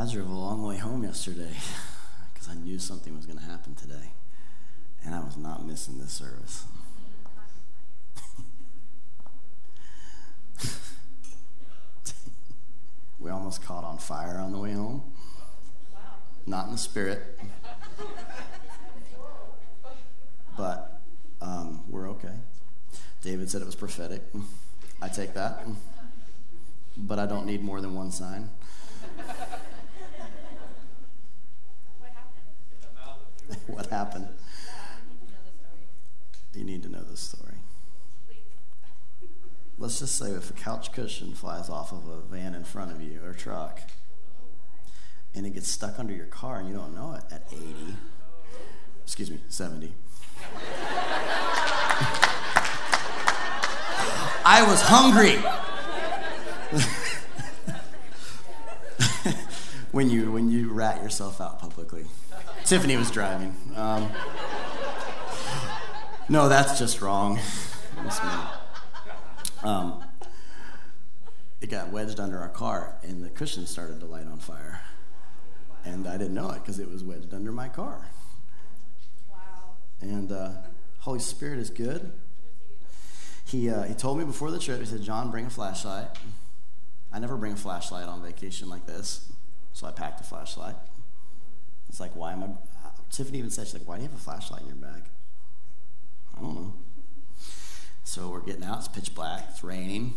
I drove a long way home yesterday because I knew something was going to happen today, and I was not missing this service. we almost caught on fire on the way home. Not in the spirit, but um, we're okay. David said it was prophetic. I take that, but I don't need more than one sign. what happened? You need to know the story. Let's just say if a couch cushion flies off of a van in front of you or truck and it gets stuck under your car and you don't know it at 80, excuse me, 70. I was hungry. when you when you rat yourself out publicly. Tiffany was driving. Um, no, that's just wrong. Me. Um, it got wedged under our car, and the cushion started to light on fire. And I didn't know it because it was wedged under my car. Wow. And uh, Holy Spirit is good. He, uh, he told me before the trip, he said, John, bring a flashlight. I never bring a flashlight on vacation like this, so I packed a flashlight. It's like, why am I? Tiffany even said, she's like, why do you have a flashlight in your bag? I don't know. So we're getting out, it's pitch black, it's raining.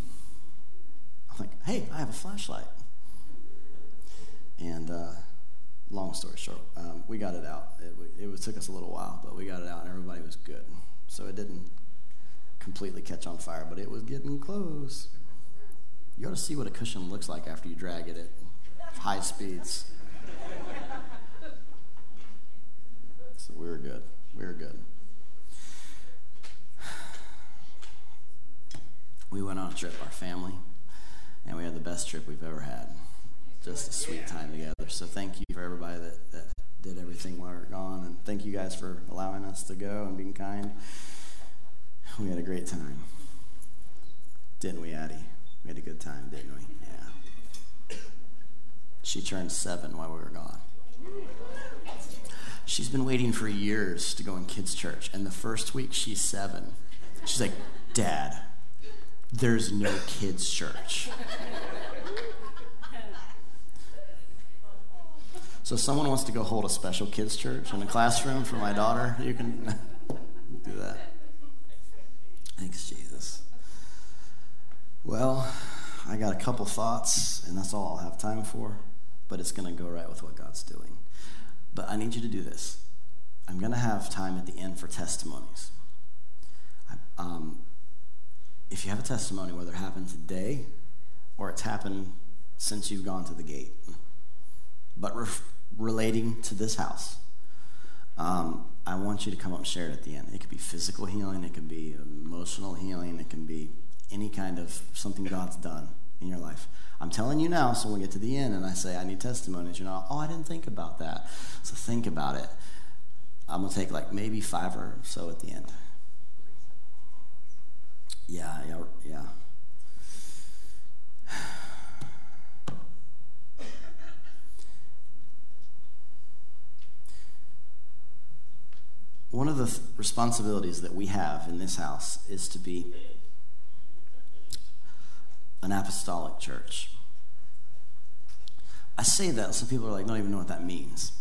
I'm like, hey, I have a flashlight. And uh, long story short, um, we got it out. It, it took us a little while, but we got it out, and everybody was good. So it didn't completely catch on fire, but it was getting close. You ought to see what a cushion looks like after you drag it at high speeds. So we were good. We were good. We went on a trip, our family, and we had the best trip we've ever had. Just a sweet time together. So thank you for everybody that, that did everything while we were gone, and thank you guys for allowing us to go and being kind. We had a great time. Didn't we, Addie? We had a good time, didn't we? Yeah. She turned seven while we were gone. She's been waiting for years to go in kids' church, and the first week she's seven, she's like, Dad, there's no kids' church. So, someone wants to go hold a special kids' church in a classroom for my daughter, you can do that. Thanks, Jesus. Well, I got a couple thoughts, and that's all I'll have time for, but it's going to go right with what God's doing. But I need you to do this. I'm going to have time at the end for testimonies. Um, if you have a testimony, whether it happened today or it's happened since you've gone to the gate, but re- relating to this house, um, I want you to come up and share it at the end. It could be physical healing, it could be emotional healing, it can be any kind of something God's done in your life. I'm telling you now, so when we get to the end and I say, I need testimonies, you're not, oh, I didn't think about that. So think about it. I'm going to take like maybe five or so at the end. Yeah, yeah, yeah. one of the th- responsibilities that we have in this house is to be an apostolic church. I say that, some people are like, don't even know what that means.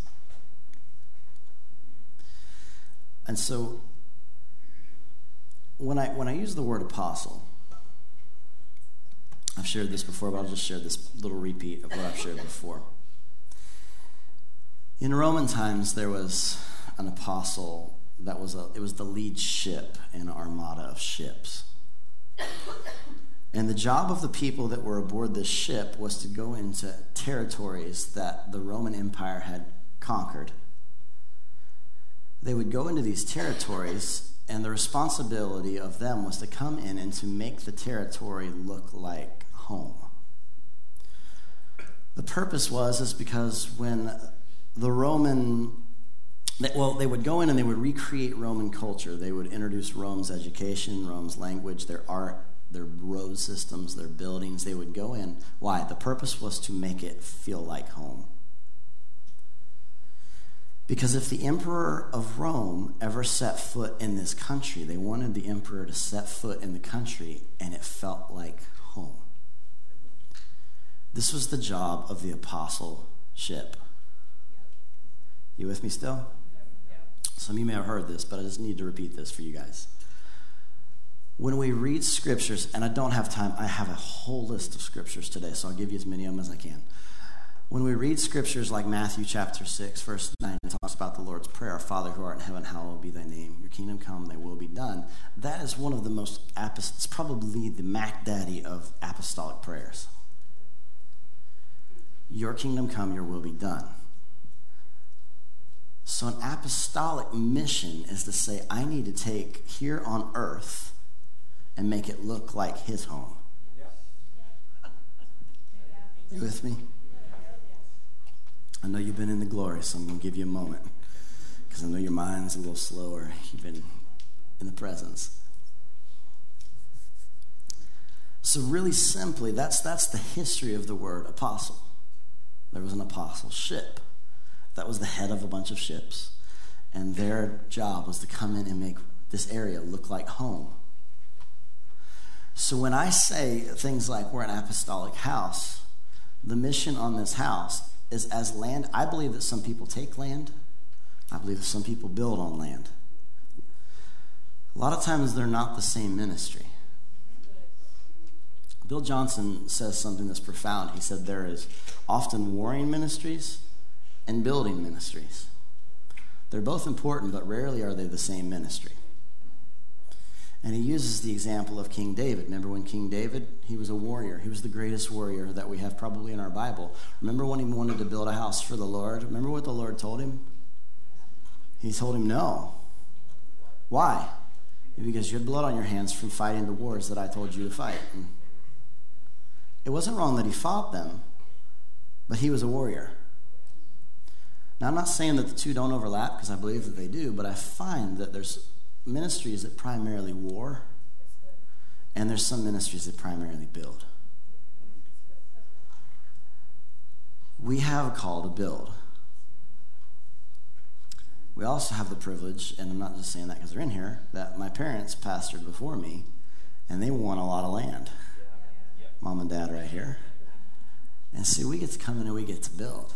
And so, when I, when I use the word apostle, I've shared this before, but I'll just share this little repeat of what I've shared before. In Roman times, there was an apostle that was a, it was the lead ship in an armada of ships. And the job of the people that were aboard this ship was to go into territories that the Roman Empire had conquered. They would go into these territories, and the responsibility of them was to come in and to make the territory look like home. The purpose was is because when the Roman well, they would go in and they would recreate Roman culture. They would introduce Rome's education, Rome's language, their art, their road systems, their buildings. They would go in. Why? The purpose was to make it feel like home. Because if the emperor of Rome ever set foot in this country, they wanted the emperor to set foot in the country and it felt like home. This was the job of the apostleship. You with me still? Some of you may have heard this, but I just need to repeat this for you guys. When we read scriptures, and I don't have time, I have a whole list of scriptures today, so I'll give you as many of them as I can. When we read scriptures like Matthew chapter 6, verse 9, it talks about the Lord's Prayer, Father who art in heaven, hallowed be thy name. Your kingdom come, thy will be done. That is one of the most, it's probably the Mac Daddy of apostolic prayers. Your kingdom come, your will be done. So, an apostolic mission is to say, I need to take here on earth and make it look like his home. You with me? I know you've been in the glory, so I'm going to give you a moment because I know your mind's a little slower. You've been in the presence. So, really simply, that's, that's the history of the word apostle. There was an apostle ship that was the head of a bunch of ships, and their job was to come in and make this area look like home. So, when I say things like we're an apostolic house, the mission on this house is as land. I believe that some people take land, I believe that some people build on land. A lot of times they're not the same ministry. Bill Johnson says something that's profound. He said there is often warring ministries and building ministries. They're both important, but rarely are they the same ministry. And he uses the example of King David. Remember when King David, he was a warrior. He was the greatest warrior that we have probably in our Bible. Remember when he wanted to build a house for the Lord? Remember what the Lord told him? He told him no. Why? Because you had blood on your hands from fighting the wars that I told you to fight. And it wasn't wrong that he fought them, but he was a warrior. Now, I'm not saying that the two don't overlap because I believe that they do, but I find that there's ministries that primarily war, and there's some ministries that primarily build. We have a call to build. We also have the privilege, and I'm not just saying that because they're in here, that my parents pastored before me, and they won a lot of land. Mom and dad right here. And see, we get to come in and we get to build.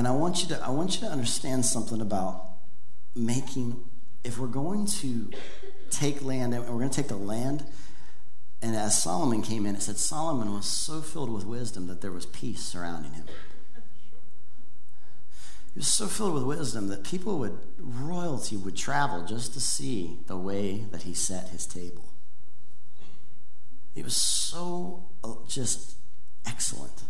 And I want you to I want you to understand something about making if we're going to take land and we're going to take the land and as Solomon came in it said Solomon was so filled with wisdom that there was peace surrounding him. He was so filled with wisdom that people would royalty would travel just to see the way that he set his table. He was so uh, just excellent.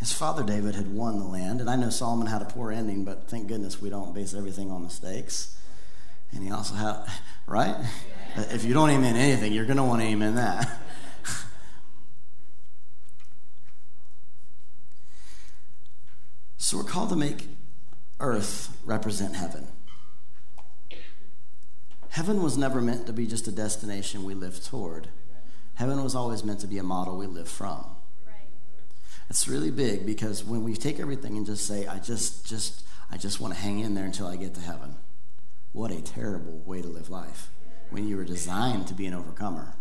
His father David had won the land, and I know Solomon had a poor ending, but thank goodness we don't base everything on mistakes. And he also had, right? If you don't amen anything, you're going to want to amen that. so we're called to make earth represent heaven. Heaven was never meant to be just a destination we live toward. Heaven was always meant to be a model we live from. It's really big because when we take everything and just say, I just, just, I just want to hang in there until I get to heaven. What a terrible way to live life when you were designed to be an overcomer.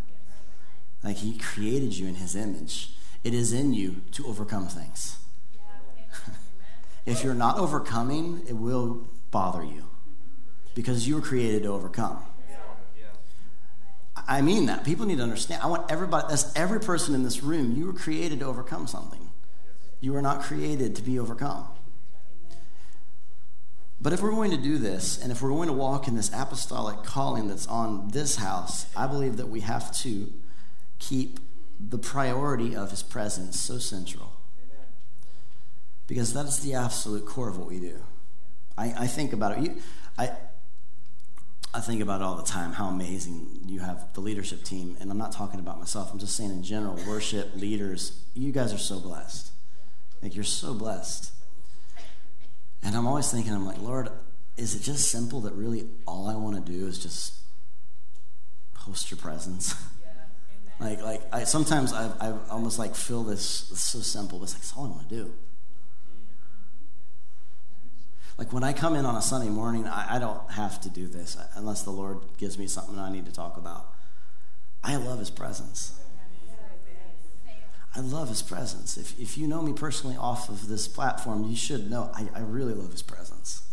Like he created you in his image. It is in you to overcome things. if you're not overcoming, it will bother you because you were created to overcome. I mean that. People need to understand. I want everybody, that's every person in this room, you were created to overcome something. You were not created to be overcome. But if we're going to do this, and if we're going to walk in this apostolic calling that's on this house, I believe that we have to keep the priority of his presence so central. Because that is the absolute core of what we do. I, I think about it. You, I, I think about it all the time how amazing you have the leadership team. And I'm not talking about myself, I'm just saying in general, worship, leaders, you guys are so blessed. Like, you're so blessed. And I'm always thinking, I'm like, Lord, is it just simple that really all I want to do is just host your presence? Like, like I, sometimes I, I almost like feel this, it's so simple, but it's like, it's all I want to do. Like when I come in on a Sunday morning, I, I don't have to do this unless the Lord gives me something I need to talk about. I love His presence. I love His presence. If, if you know me personally off of this platform, you should know I, I really love His presence.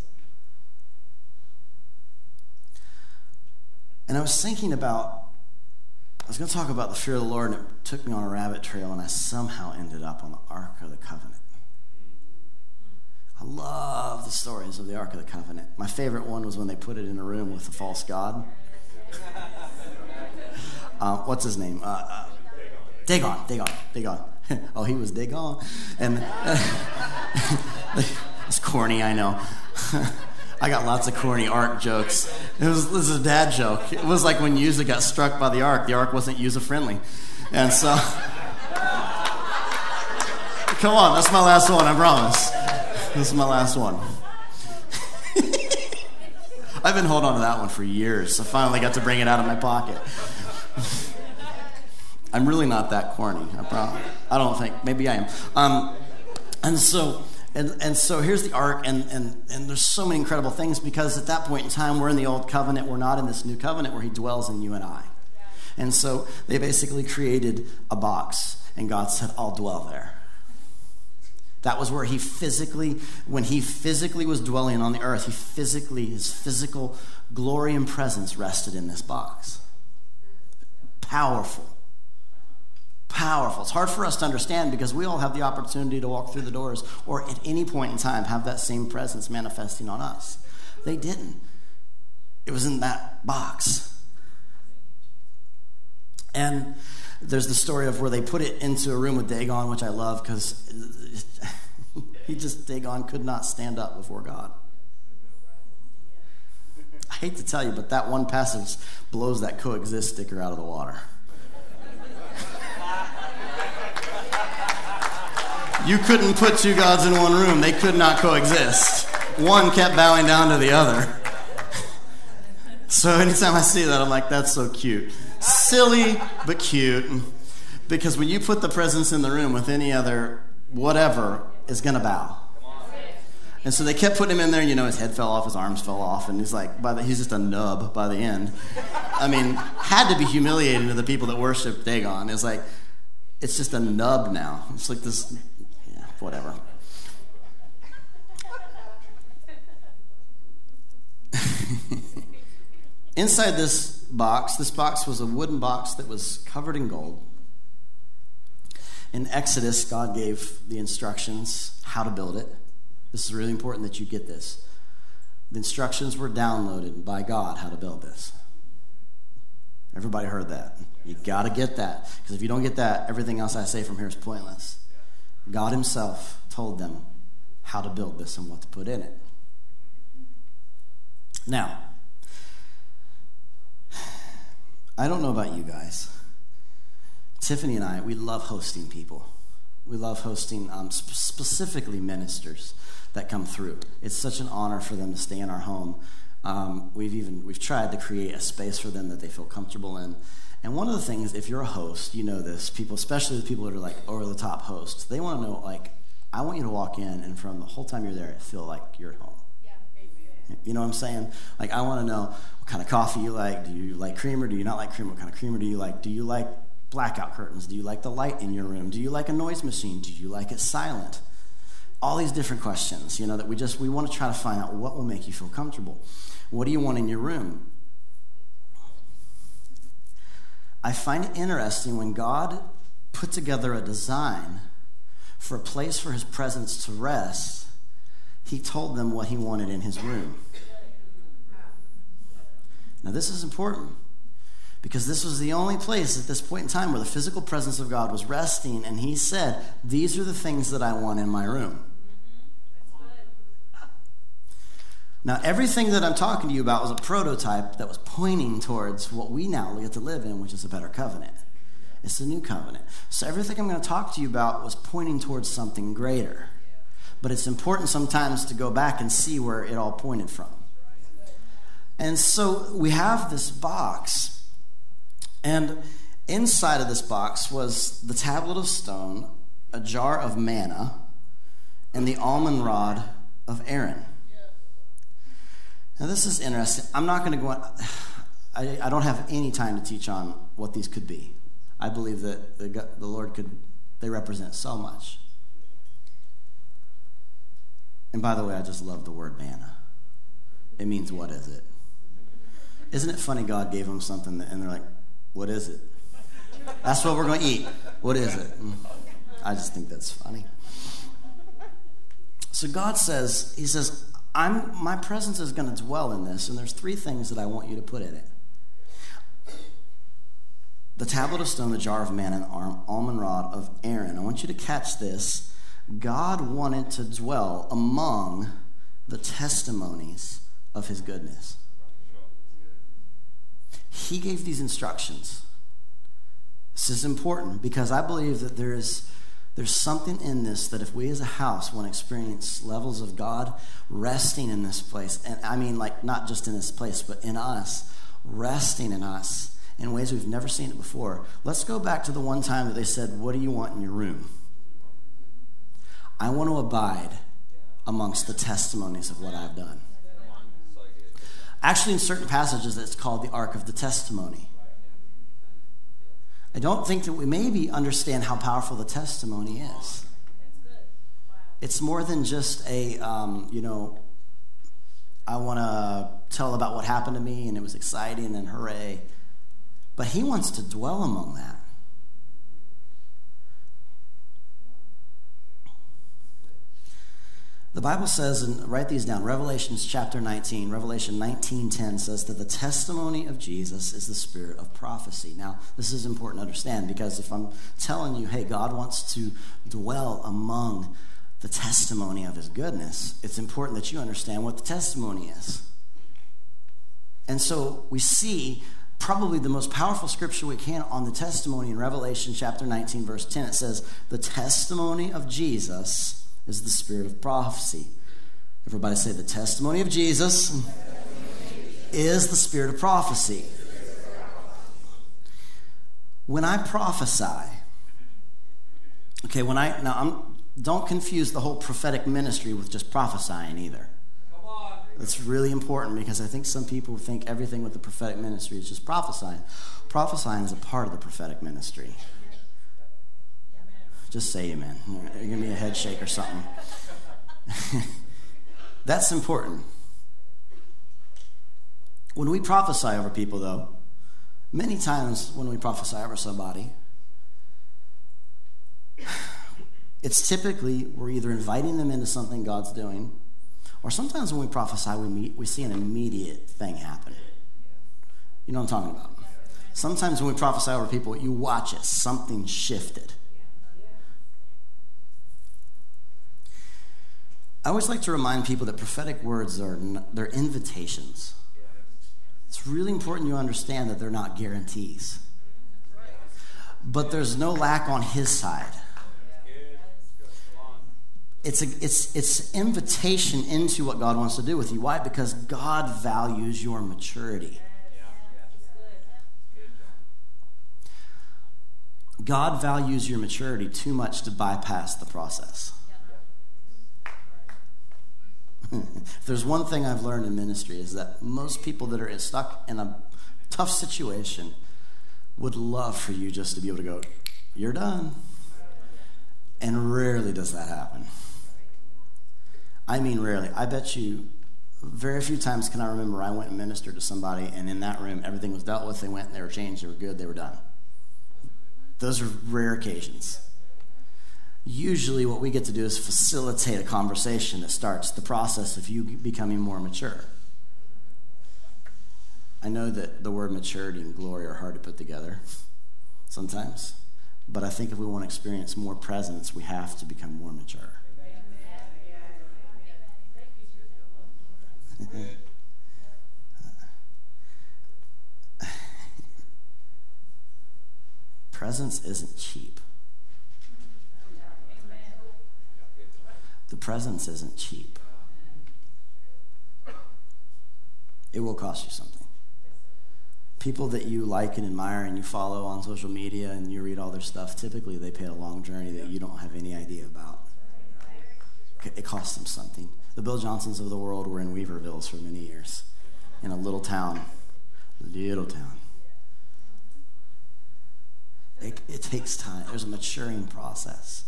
And I was thinking about, I was going to talk about the fear of the Lord, and it took me on a rabbit trail, and I somehow ended up on the Ark of the Covenant. I love the stories of the Ark of the Covenant. My favorite one was when they put it in a room with a false god. Uh, what's his name? Uh, uh, Dagon. Dagon. Dagon. oh, he was Dagon. And it's corny, I know. I got lots of corny ark jokes. It was this is a dad joke. It was like when Uzzah got struck by the ark. The ark wasn't user friendly, and so. Come on, that's my last one. I promise. This is my last one. I've been holding on to that one for years. I finally got to bring it out of my pocket. I'm really not that corny. I, probably, I don't think. Maybe I am. Um, and so, and, and so here's the ark, and, and, and there's so many incredible things because at that point in time, we're in the old covenant. We're not in this new covenant where he dwells in you and I. And so they basically created a box, and God said, I'll dwell there. That was where he physically, when he physically was dwelling on the earth, he physically, his physical glory and presence rested in this box. Powerful. Powerful. It's hard for us to understand because we all have the opportunity to walk through the doors or at any point in time have that same presence manifesting on us. They didn't. It was in that box. And there's the story of where they put it into a room with Dagon, which I love because he just, Dagon could not stand up before God. I hate to tell you, but that one passage blows that coexist sticker out of the water. You couldn't put two gods in one room, they could not coexist. One kept bowing down to the other. So anytime I see that, I'm like, that's so cute. Silly, but cute. Because when you put the presence in the room with any other whatever, is going to bow. And so they kept putting him in there. You know, his head fell off, his arms fell off, and he's like, by the, he's just a nub by the end. I mean, had to be humiliating to the people that worshiped Dagon. It's like, it's just a nub now. It's like this, yeah, whatever. Inside this box, this box was a wooden box that was covered in gold. In Exodus, God gave the instructions how to build it. This is really important that you get this. The instructions were downloaded by God how to build this. Everybody heard that. You got to get that. Because if you don't get that, everything else I say from here is pointless. God Himself told them how to build this and what to put in it. Now, I don't know about you guys. Tiffany and I, we love hosting people. We love hosting um, sp- specifically ministers that come through. It's such an honor for them to stay in our home. Um, we've even we've tried to create a space for them that they feel comfortable in. And one of the things, if you're a host, you know this. People, especially the people that are like over the top hosts, they want to know like, I want you to walk in and from the whole time you're there, feel like you're at home. You know what I'm saying? Like, I want to know what kind of coffee you like. Do you like creamer? Do you not like creamer? What kind of creamer do you like? Do you like blackout curtains? Do you like the light in your room? Do you like a noise machine? Do you like it silent? All these different questions, you know, that we just we want to try to find out what will make you feel comfortable. What do you want in your room? I find it interesting when God put together a design for a place for his presence to rest, he told them what he wanted in his room. Now, this is important because this was the only place at this point in time where the physical presence of God was resting, and he said, These are the things that I want in my room. Now, everything that I'm talking to you about was a prototype that was pointing towards what we now get to live in, which is a better covenant. It's the new covenant. So, everything I'm going to talk to you about was pointing towards something greater. But it's important sometimes to go back and see where it all pointed from. And so we have this box and Inside of this box was the tablet of stone, a jar of manna, and the almond rod of Aaron. Now, this is interesting. I'm not going to go on, I, I don't have any time to teach on what these could be. I believe that the, the Lord could, they represent so much. And by the way, I just love the word manna. It means, what is it? Isn't it funny God gave them something and they're like, what is it? That's what we're going to eat. What is it? Mm. I just think that's funny. So God says, He says, I'm, my presence is going to dwell in this, and there's three things that I want you to put in it the tablet of stone, the jar of manna, and the almond rod of Aaron. I want you to catch this. God wanted to dwell among the testimonies of his goodness. He gave these instructions. This is important because I believe that there is there's something in this that if we as a house want to experience levels of God resting in this place, and I mean like not just in this place, but in us, resting in us in ways we've never seen it before. Let's go back to the one time that they said, What do you want in your room? I want to abide amongst the testimonies of what I've done. Actually, in certain passages, it's called the Ark of the Testimony. I don't think that we maybe understand how powerful the testimony is. It's more than just a, um, you know, I want to tell about what happened to me and it was exciting and hooray. But he wants to dwell among that. The Bible says, and write these down, Revelations chapter 19, Revelation 19:10 says that the testimony of Jesus is the spirit of prophecy. Now, this is important to understand because if I'm telling you, hey, God wants to dwell among the testimony of his goodness, it's important that you understand what the testimony is. And so we see probably the most powerful scripture we can on the testimony in Revelation chapter 19, verse 10. It says, The testimony of Jesus is the spirit of prophecy. Everybody say the testimony of Jesus is the spirit of prophecy. When I prophesy, okay, when I now I'm don't confuse the whole prophetic ministry with just prophesying either. It's really important because I think some people think everything with the prophetic ministry is just prophesying. Prophesying is a part of the prophetic ministry. Just say amen. Give me a head shake or something. That's important. When we prophesy over people, though, many times when we prophesy over somebody, it's typically we're either inviting them into something God's doing, or sometimes when we prophesy, we, meet, we see an immediate thing happen. You know what I'm talking about? Sometimes when we prophesy over people, you watch it, something shifted. I always like to remind people that prophetic words are they're invitations. It's really important you understand that they're not guarantees. But there's no lack on his side. It's, a, it's, it's invitation into what God wants to do with you. Why? Because God values your maturity. God values your maturity too much to bypass the process. If there's one thing I've learned in ministry is that most people that are stuck in a tough situation would love for you just to be able to go, you're done. And rarely does that happen. I mean, rarely. I bet you very few times can I remember I went and ministered to somebody, and in that room, everything was dealt with. They went, they were changed, they were good, they were done. Those are rare occasions usually what we get to do is facilitate a conversation that starts the process of you becoming more mature. I know that the word maturity and glory are hard to put together sometimes, but I think if we want to experience more presence, we have to become more mature. presence isn't cheap. The presence isn't cheap. It will cost you something. people that you like and admire and you follow on social media and you read all their stuff, typically they paid a long journey that you don't have any idea about. It cost them something. The Bill Johnsons of the world were in Weavervilles for many years, in a little town, little town. It, it takes time. There's a maturing process.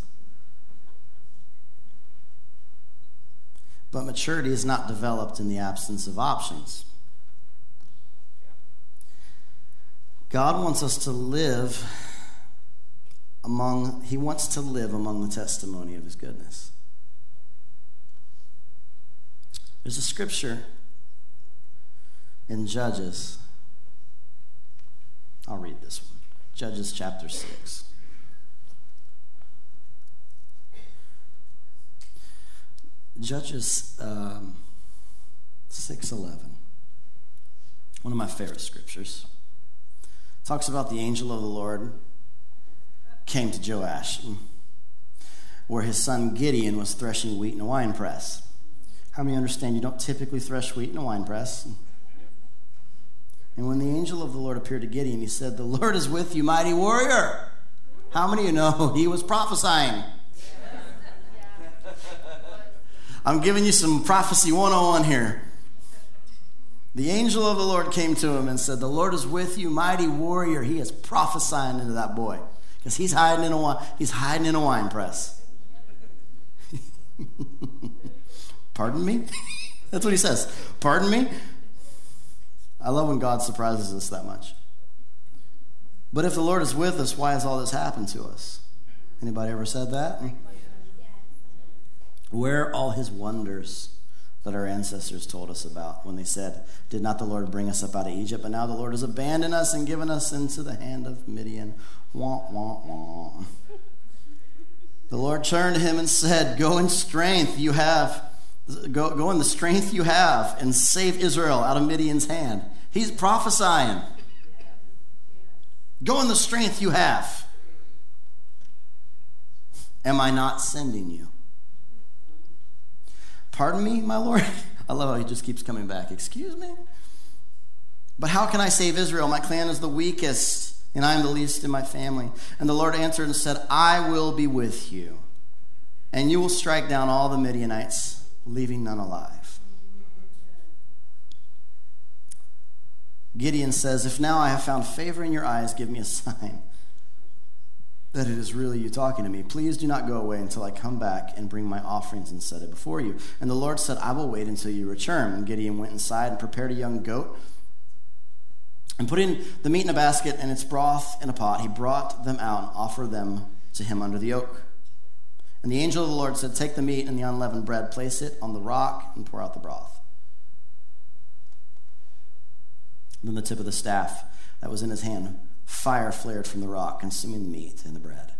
But maturity is not developed in the absence of options. God wants us to live among, He wants to live among the testimony of His goodness. There's a scripture in Judges. I'll read this one Judges chapter 6. Judges um, 6.11. One of my favorite scriptures. Talks about the angel of the Lord came to Joash, where his son Gideon was threshing wheat in a wine press. How many understand you don't typically thresh wheat in a wine press? And when the angel of the Lord appeared to Gideon, he said, The Lord is with you, mighty warrior. How many of you know he was prophesying? I'm giving you some prophecy 101 here. The angel of the Lord came to him and said, The Lord is with you, mighty warrior. He is prophesying into that boy. Because he's hiding in a wine, he's hiding in a wine press. Pardon me? That's what he says. Pardon me? I love when God surprises us that much. But if the Lord is with us, why has all this happened to us? Anybody ever said that? Where are all his wonders that our ancestors told us about when they said, Did not the Lord bring us up out of Egypt? But now the Lord has abandoned us and given us into the hand of Midian. Wah, wah, wah. The Lord turned to him and said, Go in strength you have. Go, go in the strength you have and save Israel out of Midian's hand. He's prophesying. Go in the strength you have. Am I not sending you? Pardon me, my Lord? I love how he just keeps coming back. Excuse me? But how can I save Israel? My clan is the weakest, and I am the least in my family. And the Lord answered and said, I will be with you, and you will strike down all the Midianites, leaving none alive. Gideon says, If now I have found favor in your eyes, give me a sign that it is really you talking to me. Please do not go away until I come back and bring my offerings and set it before you. And the Lord said, I will wait until you return. And Gideon went inside and prepared a young goat and put in the meat in a basket and its broth in a pot. He brought them out and offered them to him under the oak. And the angel of the Lord said, Take the meat and the unleavened bread, place it on the rock, and pour out the broth. Then the tip of the staff that was in his hand fire flared from the rock, consuming the meat and the bread.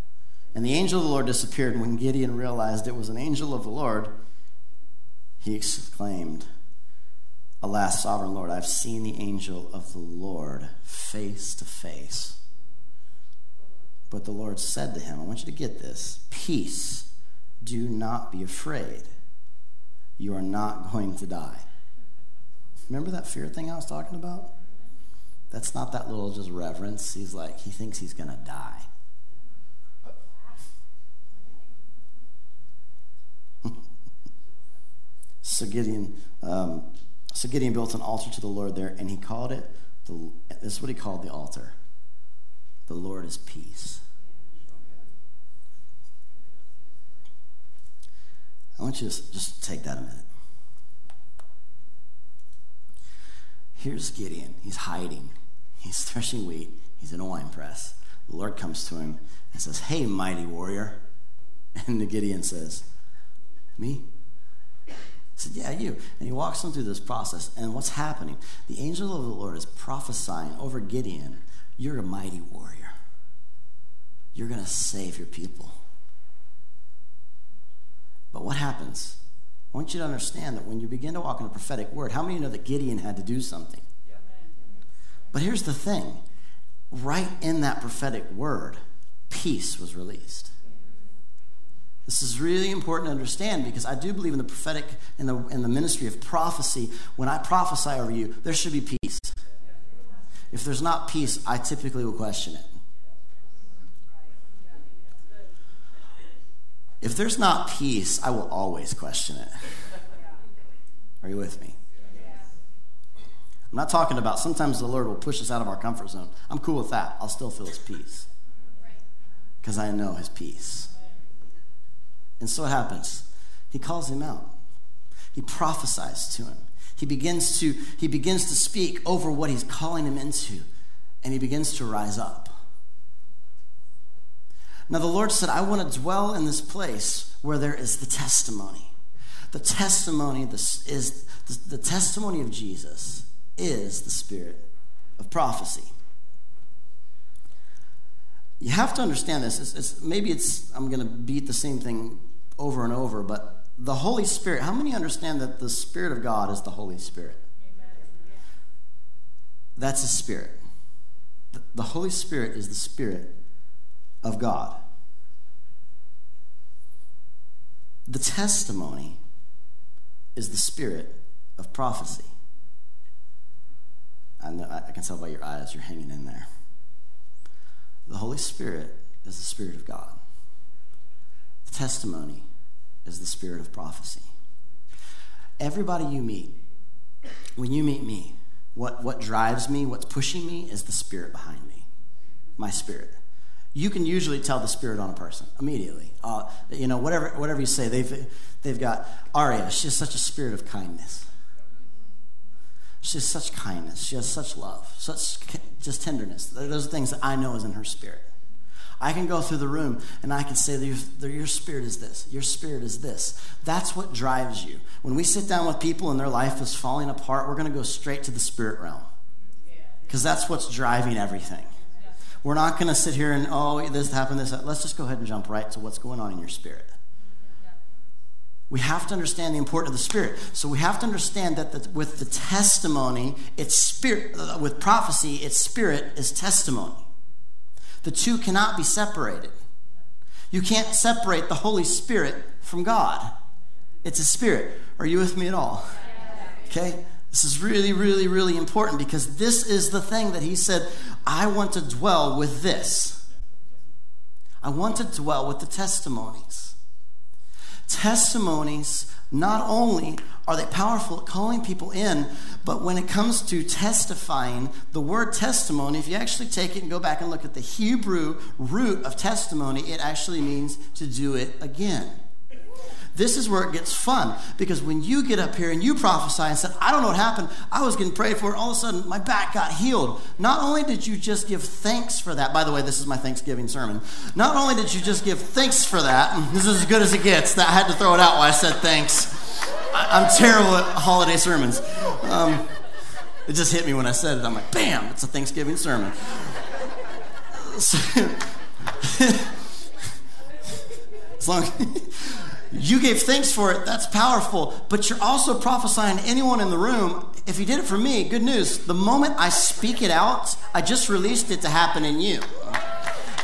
And the angel of the Lord disappeared. And when Gideon realized it was an angel of the Lord, he exclaimed, Alas, sovereign Lord, I've seen the angel of the Lord face to face. But the Lord said to him, I want you to get this peace, do not be afraid. You are not going to die. Remember that fear thing I was talking about? That's not that little just reverence. He's like, he thinks he's going to die. so Gideon, um, so Gideon built an altar to the Lord there, and he called it. The, this is what he called the altar. The Lord is peace. I want you to just take that a minute. Here's Gideon. He's hiding. He's threshing wheat. He's in a wine press. The Lord comes to him and says, Hey, mighty warrior. And the Gideon says, Me? He said, Yeah, you. And he walks him through this process. And what's happening? The angel of the Lord is prophesying over Gideon, You're a mighty warrior. You're going to save your people. But what happens? I want you to understand that when you begin to walk in a prophetic word, how many know that Gideon had to do something? But here's the thing right in that prophetic word, peace was released. This is really important to understand because I do believe in the prophetic, in the, in the ministry of prophecy. When I prophesy over you, there should be peace. If there's not peace, I typically will question it. If there's not peace, I will always question it. Are you with me? I'm not talking about sometimes the Lord will push us out of our comfort zone. I'm cool with that. I'll still feel his peace because I know his peace. And so it happens? He calls him out. He prophesies to him. He begins to he begins to speak over what he's calling him into and he begins to rise up. Now the Lord said, "I want to dwell in this place where there is the testimony." The testimony is the testimony of Jesus is the spirit of prophecy. You have to understand this. It's, it's, maybe it's, I'm going to beat the same thing over and over, but the Holy Spirit, how many understand that the Spirit of God is the Holy Spirit? Amen. That's a spirit. The, the Holy Spirit is the Spirit of God. The testimony is the spirit of prophecy. I, know, I can tell by your eyes you're hanging in there. The Holy Spirit is the Spirit of God. The testimony is the Spirit of prophecy. Everybody you meet, when you meet me, what, what drives me, what's pushing me, is the Spirit behind me, my Spirit. You can usually tell the Spirit on a person immediately. Uh, you know, whatever, whatever you say, they've, they've got Aria, she has such a spirit of kindness. She has such kindness. She has such love, such just tenderness. Those are things that I know is in her spirit. I can go through the room and I can say, your, your spirit is this. Your spirit is this. That's what drives you. When we sit down with people and their life is falling apart, we're going to go straight to the spirit realm because that's what's driving everything. We're not going to sit here and, oh, this happened, this. happened. Let's just go ahead and jump right to what's going on in your spirit. We have to understand the importance of the Spirit. So we have to understand that the, with the testimony, it's spirit. Uh, with prophecy, its spirit is testimony. The two cannot be separated. You can't separate the Holy Spirit from God. It's a spirit. Are you with me at all? Okay? This is really, really, really important because this is the thing that he said, I want to dwell with this. I want to dwell with the testimonies. Testimonies, not only are they powerful at calling people in, but when it comes to testifying, the word testimony, if you actually take it and go back and look at the Hebrew root of testimony, it actually means to do it again. This is where it gets fun because when you get up here and you prophesy and said, I don't know what happened, I was getting prayed for, and all of a sudden my back got healed. Not only did you just give thanks for that, by the way, this is my Thanksgiving sermon. Not only did you just give thanks for that, this is as good as it gets, that I had to throw it out while I said thanks. I, am terrible at holiday sermons. Um, it just hit me when I said it. I'm like, bam, it's a Thanksgiving sermon. as long you gave thanks for it, that's powerful, but you're also prophesying anyone in the room. If you did it for me, good news. The moment I speak it out, I just released it to happen in you.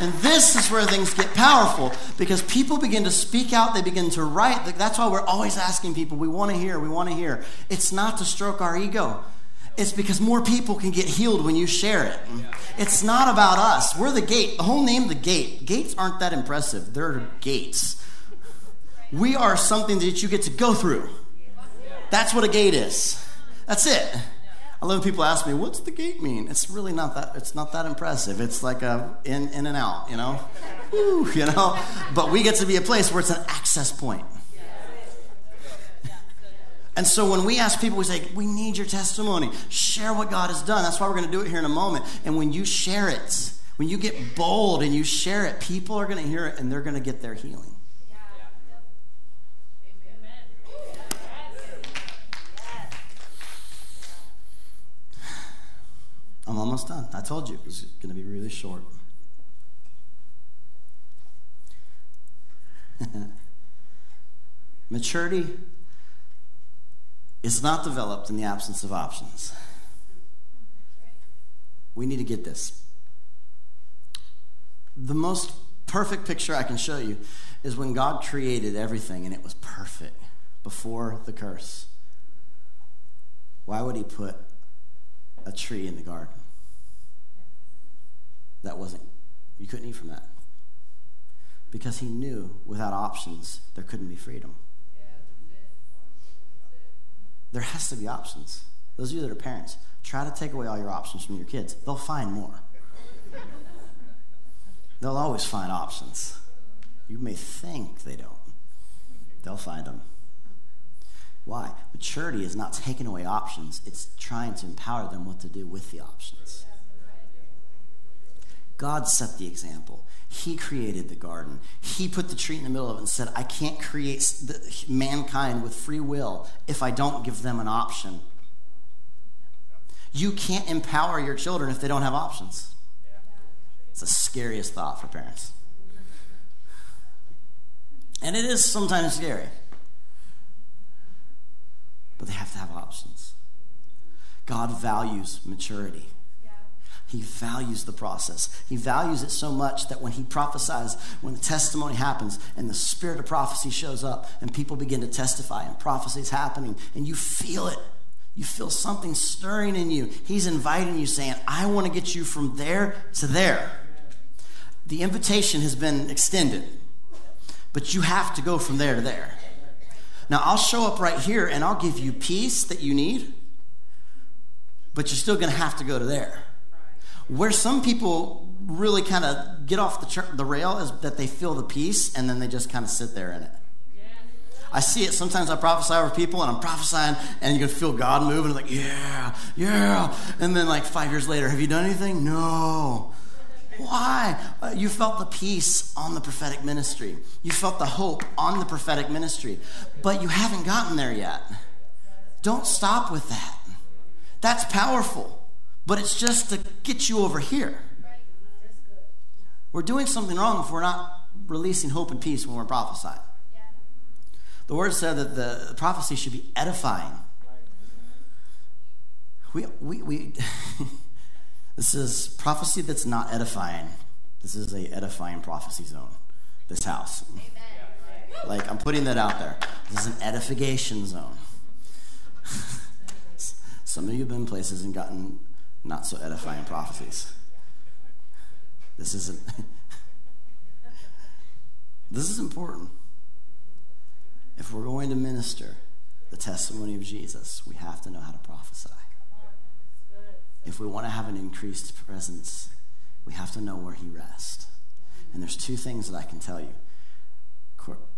And this is where things get powerful because people begin to speak out, they begin to write. That's why we're always asking people, we want to hear, we want to hear. It's not to stroke our ego. It's because more people can get healed when you share it. It's not about us. We're the gate. The whole name, the gate. Gates aren't that impressive. They're gates. We are something that you get to go through. That's what a gate is. That's it. I love when people ask me, "What's the gate mean?" It's really not that. It's not that impressive. It's like a in in and out, you know, Woo, you know. But we get to be a place where it's an access point. And so when we ask people, we say, We need your testimony. Share what God has done. That's why we're going to do it here in a moment. And when you share it, when you get bold and you share it, people are going to hear it and they're going to get their healing. I'm almost done. I told you it was going to be really short. Maturity is not developed in the absence of options. We need to get this. The most perfect picture I can show you is when God created everything and it was perfect before the curse. Why would He put a tree in the garden. That wasn't, you couldn't eat from that. Because he knew without options, there couldn't be freedom. There has to be options. Those of you that are parents, try to take away all your options from your kids. They'll find more. They'll always find options. You may think they don't, they'll find them. Why? Maturity is not taking away options, it's trying to empower them what to do with the options. God set the example. He created the garden. He put the tree in the middle of it and said, I can't create mankind with free will if I don't give them an option. You can't empower your children if they don't have options. It's the scariest thought for parents. And it is sometimes scary. But they have to have options. God values maturity. He values the process. He values it so much that when he prophesies, when the testimony happens and the spirit of prophecy shows up and people begin to testify and prophecy is happening and you feel it, you feel something stirring in you. He's inviting you, saying, I want to get you from there to there. The invitation has been extended, but you have to go from there to there. Now, I'll show up right here and I'll give you peace that you need, but you're still going to have to go to there. Where some people really kind of get off the, tr- the rail is that they feel the peace and then they just kind of sit there in it. I see it. Sometimes I prophesy over people and I'm prophesying and you can feel God moving. Like, yeah, yeah. And then like five years later, have you done anything? No. Why? Uh, you felt the peace on the prophetic ministry. You felt the hope on the prophetic ministry. But you haven't gotten there yet. Don't stop with that. That's powerful but it's just to get you over here. We're doing something wrong if we're not releasing hope and peace when we're prophesying. The word said that the prophecy should be edifying. We, we, we this is prophecy that's not edifying. This is a edifying prophecy zone. This house. Amen. Like I'm putting that out there. This is an edification zone. Some of you have been places and gotten not so edifying prophecies. This isn't. this is important. If we're going to minister the testimony of Jesus, we have to know how to prophesy. If we want to have an increased presence, we have to know where he rests. And there's two things that I can tell you.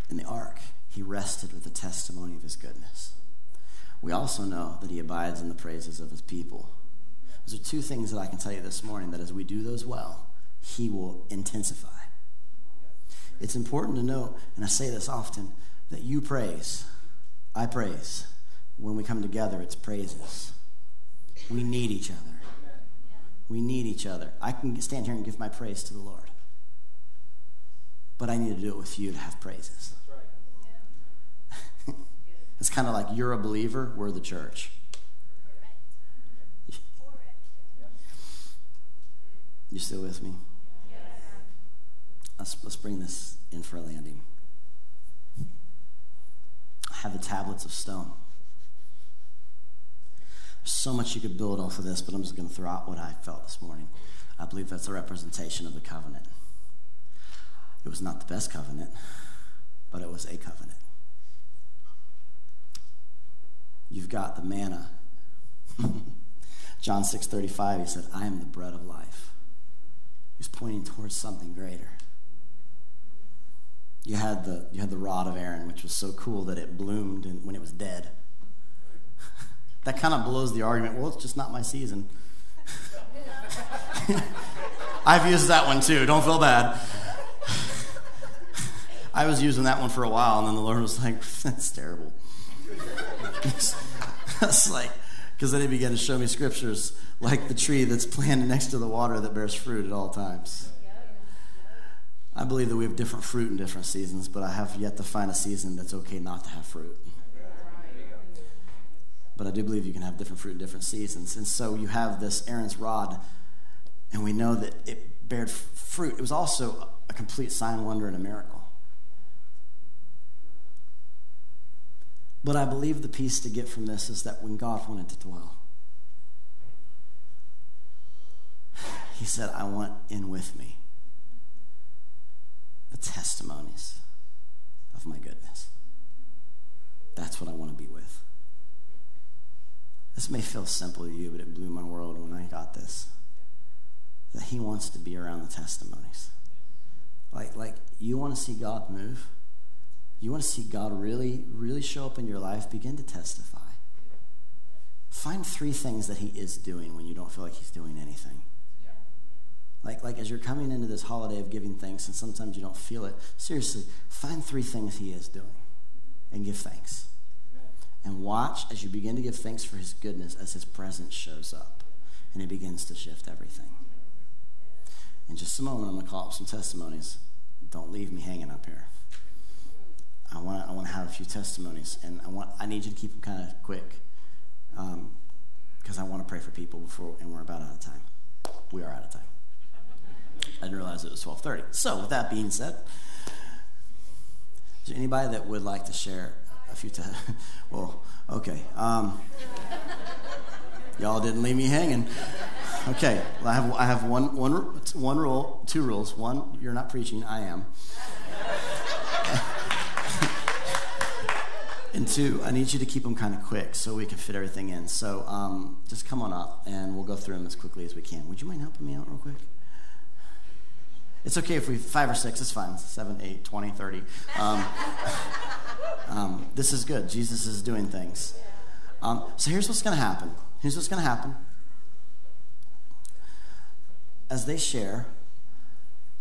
In the ark, he rested with the testimony of his goodness. We also know that he abides in the praises of his people. Those are two things that I can tell you this morning that as we do those well, He will intensify. It's important to note, and I say this often, that you praise, I praise. When we come together, it's praises. We need each other. We need each other. I can stand here and give my praise to the Lord. But I need to do it with you to have praises. it's kind of like you're a believer, we're the church. You still with me? Yes. Let's, let's bring this in for a landing. I have the tablets of stone. There's so much you could build off of this, but I'm just going to throw out what I felt this morning. I believe that's a representation of the covenant. It was not the best covenant, but it was a covenant. You've got the manna. John 6:35 he said, "I am the bread of life." He was pointing towards something greater. You had the, you had the rod of Aaron, which was so cool that it bloomed when it was dead. that kind of blows the argument. Well, it's just not my season. I've used that one too. Don't feel bad. I was using that one for a while, and then the Lord was like, "That's terrible." That's like, because then He began to show me scriptures like the tree that's planted next to the water that bears fruit at all times. I believe that we have different fruit in different seasons, but I have yet to find a season that's okay not to have fruit. But I do believe you can have different fruit in different seasons. And so you have this Aaron's rod, and we know that it bared fruit. It was also a complete sign, wonder, and a miracle. But I believe the piece to get from this is that when God wanted to dwell, He said, I want in with me the testimonies of my goodness. That's what I want to be with. This may feel simple to you, but it blew my world when I got this. That He wants to be around the testimonies. Like, like you want to see God move? You want to see God really, really show up in your life? Begin to testify. Find three things that He is doing when you don't feel like He's doing anything. Like, like as you're coming into this holiday of giving thanks, and sometimes you don't feel it, seriously, find three things He is doing and give thanks. And watch as you begin to give thanks for His goodness as His presence shows up and it begins to shift everything. In just a moment, I'm going to call up some testimonies. Don't leave me hanging up here. I want I want to have a few testimonies, and I want I need you to keep them kind of quick, because um, I want to pray for people before, and we're about out of time. We are out of time. I didn't realize it was 12:30. So, with that being said, is there anybody that would like to share a few? Te- well, okay. Um, y'all didn't leave me hanging. Okay, well, I have I have one one one rule, two rules. One, you're not preaching. I am. And two, I need you to keep them kind of quick so we can fit everything in. So um, just come on up and we'll go through them as quickly as we can. Would you mind helping me out real quick? It's okay if we, five or six, it's fine. Seven, eight, 20, 30. Um, um, this is good. Jesus is doing things. Um, so here's what's going to happen. Here's what's going to happen. As they share,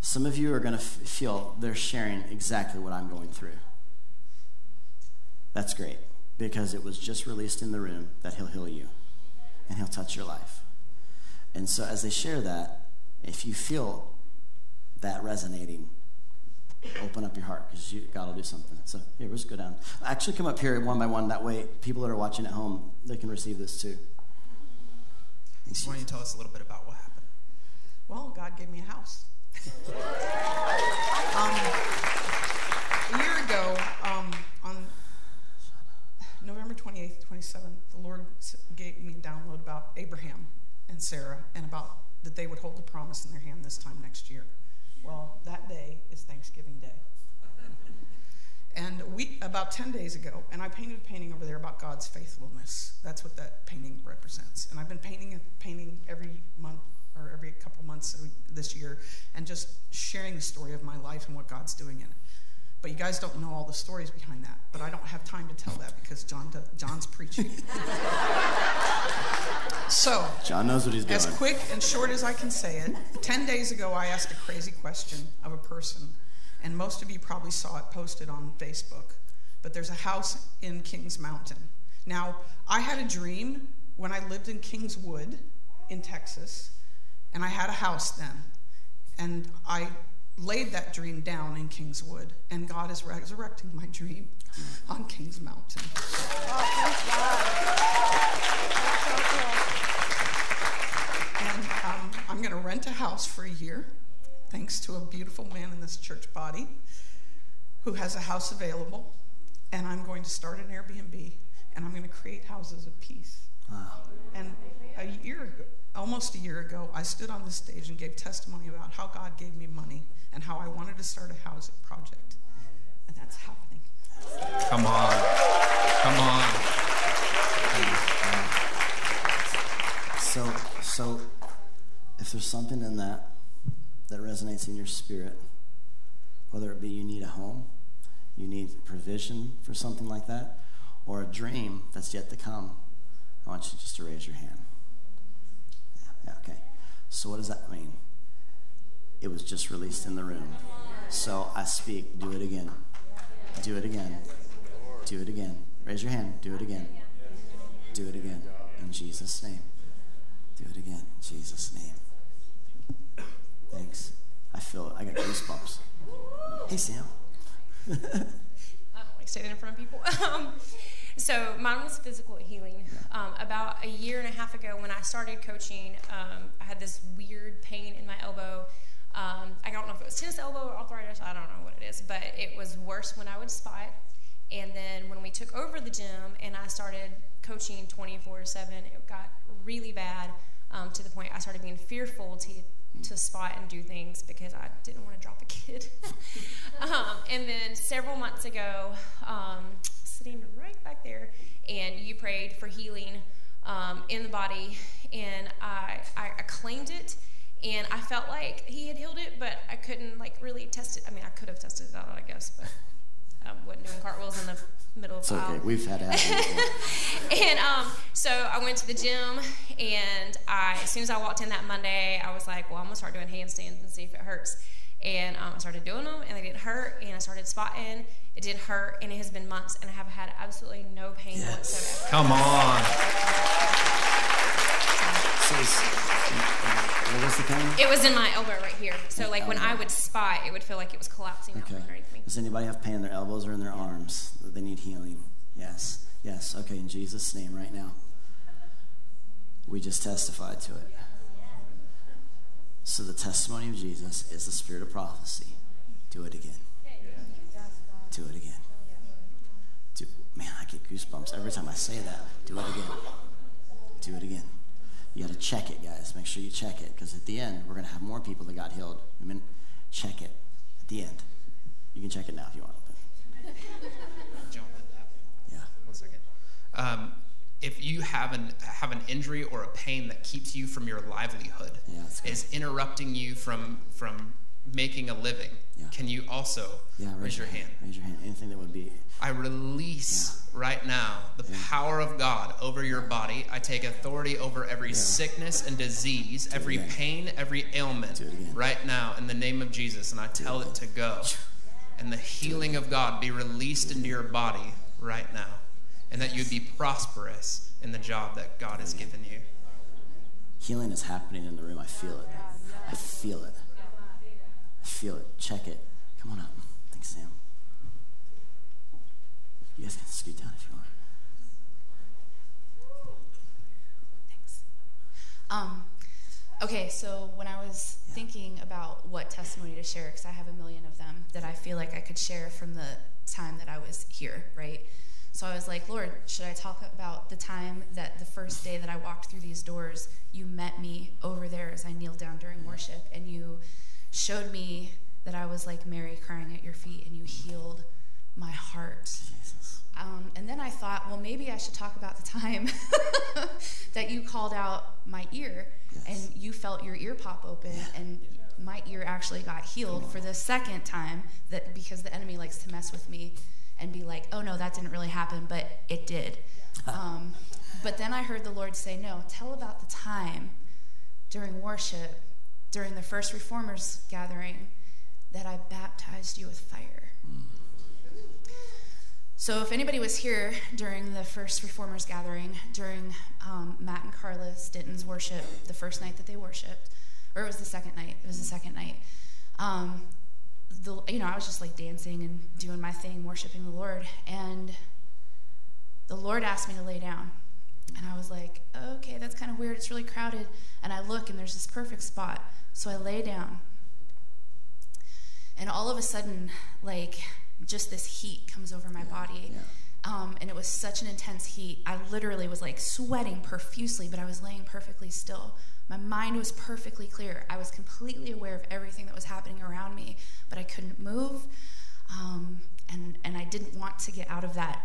some of you are going to f- feel they're sharing exactly what I'm going through. That's great because it was just released in the room that He'll heal you and He'll touch your life. And so as they share that, if you feel that resonating, open up your heart because you, God will do something. So here, let's go down. Actually, come up here one by one. That way, people that are watching at home they can receive this too. Why don't you tell us a little bit about what happened? Well, God gave me a house. um, a year ago, um, on November 28th, 27th, the Lord gave me a download about Abraham and Sarah and about that they would hold the promise in their hand this time next year. Well, that day is Thanksgiving Day. And we, about 10 days ago, and I painted a painting over there about God's faithfulness. That's what that painting represents. And I've been painting a painting every month or every couple months this year and just sharing the story of my life and what God's doing in it. But you guys don't know all the stories behind that. But I don't have time to tell that because John John's preaching. so John knows what he's doing. As quick and short as I can say it, ten days ago I asked a crazy question of a person, and most of you probably saw it posted on Facebook. But there's a house in Kings Mountain. Now I had a dream when I lived in Kingwood, in Texas, and I had a house then, and I laid that dream down in Kingwood, and God is resurrecting my dream on Kings Mountain. And um, I'm going to rent a house for a year, thanks to a beautiful man in this church body who has a house available. And I'm going to start an Airbnb, and I'm going to create houses of peace. Wow. And a year ago, almost a year ago, I stood on the stage and gave testimony about how God gave me money and how I wanted to start a housing project. And that's happening. Come on. Come on. So, so if there's something in that that resonates in your spirit, whether it be you need a home, you need provision for something like that, or a dream that's yet to come, I want you just to raise your hand. Yeah, okay. So, what does that mean? It was just released in the room. So I speak, do it again. Do it again. Do it again. Raise your hand. Do it again. Do it again. In Jesus' name. Do it again. In Jesus' name. Thanks. I feel it. I got goosebumps. Hey, Sam. I don't like standing in front of people. Um, So mine was physical healing. Um, about a year and a half ago, when I started coaching, um, I had this weird pain in my elbow um, I don't know if it was tennis elbow or arthritis. I don't know what it is, but it was worse when I would spot. And then when we took over the gym and I started coaching 24 7, it got really bad um, to the point I started being fearful to to spot and do things because I didn't want to drop a kid. um, and then several months ago, um, sitting right back there, and you prayed for healing um, in the body, and I, I, I claimed it and I felt like he had healed it, but I couldn't like really test it. I mean, I could have tested it out, I guess, but I wasn't doing cartwheels in the middle of It's the okay. aisle. We've had it and um, so I went to the gym, and I, as soon as I walked in that Monday, I was like, well, I'm gonna start doing handstands and see if it hurts. And um, I started doing them, and they didn't hurt. And I started spotting, it didn't hurt, and it has been months, and I have had absolutely no pain Yes. whatsoever. Come on. Is- uh, what was the pain? It was in my elbow right here. So like when I would spot, it would feel like it was collapsing Okay. underneath me. Does anybody have pain in their elbows or in their arms that they need healing? Yes. Yes. Okay, in Jesus' name, right now. We just testified to it. So the testimony of Jesus is the spirit of prophecy. Do it again. Do it again. Do, man, I get goosebumps every time I say that. Do it again. Do it again. You got to check it, guys. Make sure you check it because at the end, we're going to have more people that got healed. I mean, check it at the end. You can check it now if you want. Jump at that. yeah. One second. Um, if you have an have an injury or a pain that keeps you from your livelihood, Yeah, is interrupting you from from making a living, Yeah. can you also Yeah, raise your hand? Raise your hand. Anything that would be. I release right now the power of God over your body. I take authority over every sickness and disease, every pain, every ailment it right now in the name of Jesus. And I tell it to go. And the healing of God be released into your body right now. And that you'd be prosperous in the job that God has given you. Healing is happening in the room. I feel it. I feel it. I feel it. Check it. Come on up. Thanks, Sam. You guys can scoot down if you want. Thanks. Um, okay, so when I was thinking about what testimony to share, because I have a million of them that I feel like I could share from the time that I was here, right? So I was like, Lord, should I talk about the time that the first day that I walked through these doors, you met me over there as I kneeled down during worship, and you showed me that I was like Mary crying at your feet, and you healed my heart. Um, and then I thought, well, maybe I should talk about the time that you called out my ear Yes. and you felt your ear pop open and my ear actually got healed for the second time that because the enemy likes to mess with me and be like, oh no, that didn't really happen, but it did. um, but then I heard the Lord say, no, tell about the time during worship, during the first reformers gathering, that I baptized you with fire. So, if anybody was here during the first Reformers gathering, during um, Matt and Carla Stinton's worship, the first night that they worshipped, or it was the second night, it was the second night, um, the, you know, I was just like dancing and doing my thing, worshiping the Lord. And the Lord asked me to lay down. And I was like, okay, that's kind of weird. It's really crowded. And I look, and there's this perfect spot. So I lay down. And all of a sudden, like, just this heat comes over my body. yeah. Um, and it was such an intense heat. I literally was like sweating profusely, but I was laying perfectly still. My mind was perfectly clear. I was completely aware of everything that was happening around me, but I couldn't move. Um, and, and I didn't want to get out of that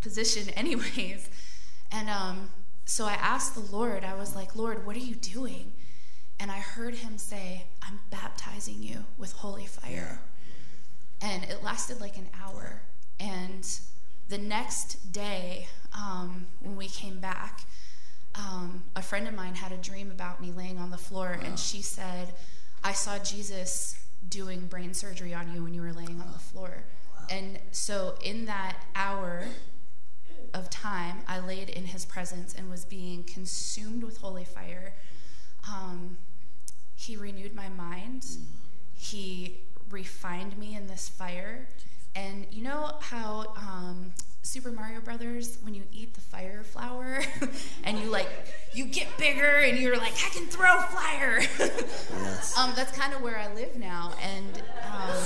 position, anyways. And um, so I asked the Lord, I was like, Lord, what are you doing? And I heard him say, I'm baptizing you with holy fire. And it lasted like an hour. And the next day, um, when we came back, um, a friend of mine had a dream about me laying on the floor, and she said, I saw Jesus doing brain surgery on you when you were laying on the floor. And so, in that hour of time, I laid in his presence and was being consumed with holy fire. Um, he renewed my mind. He refined me in this fire. And you know how um, Super Mario Brothers, when you eat the fire flower and you like, you get bigger and you're like, I can throw fire. Yes. um, that's kind of where I live now. And um,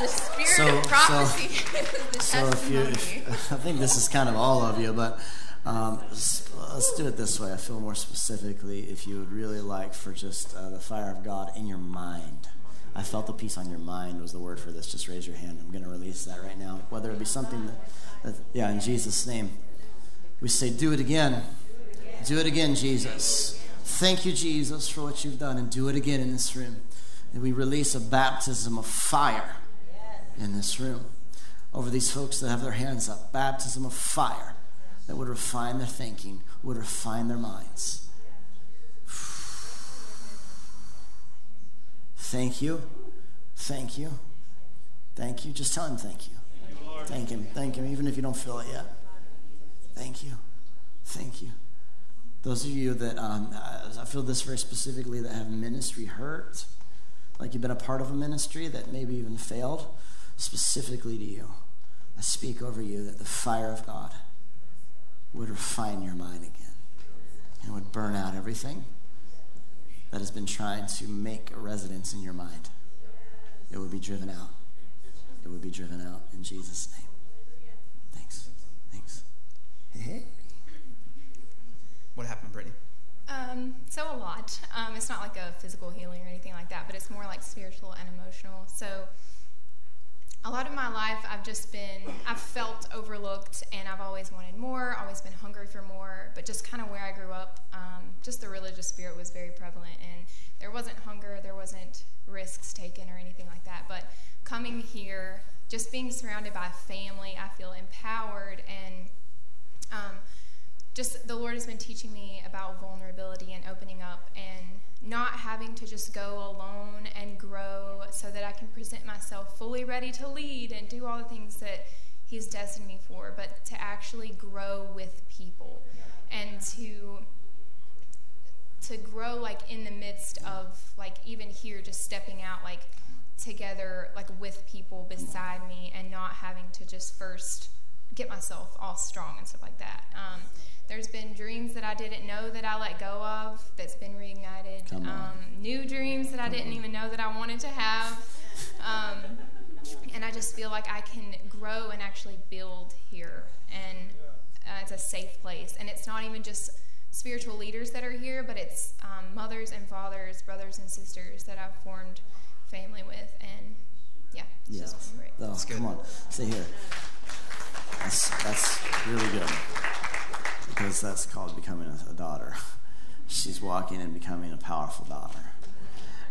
the spirit So- of prophecy is the So if you, testimony. if, I think this is kind of all of you, but um, let's do it this way. I feel more specifically if you would really like for just uh, the fire of God in your mind. I felt the peace on your mind was the word for this. Just raise your hand. I'm going to release that right now. Whether it be something that, that, yeah, in Jesus' name, we say, do it again. Do it again, Jesus. Thank you, Jesus, for what you've done, and do it again in this room. And we release a baptism of fire in this room over these folks that have their hands up. Baptism of fire that would refine their thinking, would refine their minds. Thank you. Thank you. Thank you. Just tell him thank you. Thank him. Thank him, even if you don't feel it yet. Thank you. Thank you. Those of you that um, I feel this very specifically that have ministry hurt, like you've been a part of a ministry that maybe even failed, specifically to you, I speak over you that the fire of God would refine your mind again and would burn out everything that has been trying to make a residence in your mind. It would be driven out. It would be driven out in Jesus' name. Thanks. Thanks. Hey, hey. What happened, Brittany? Um, so a lot. Um, it's not like a physical healing or anything like that, but it's more like spiritual and emotional. So a lot of my life, I've just been, I've felt overlooked, and I've always wanted more, always been hungry for more. But just kind of where I grew up, um, just the religious spirit was very prevalent, and there wasn't hunger, there wasn't risks taken or anything like that. But coming here, just being surrounded by family, I feel empowered and um, just the Lord has been teaching me about vulnerability and opening up and not having to just go alone and grow so that I can present myself fully ready to lead and do all the things that He's destined me for, but to actually grow with people and to to grow like in the midst of like even here just stepping out like together like with people beside me and not having to just first get myself all strong and stuff like that um, there's been dreams that I didn't know that I let go of that's been reignited. Um, new dreams that I didn't even know that I wanted to have. Um, and I just feel like I can grow and actually build here. And uh, it's a safe place. And it's not even just spiritual leaders that are here, but it's um, mothers and fathers, brothers and sisters that I've formed family with. And yeah, it's yes. just great. Oh, come on, stay here. That's, that's really good because that's called becoming a, a daughter. She's walking and becoming a powerful daughter.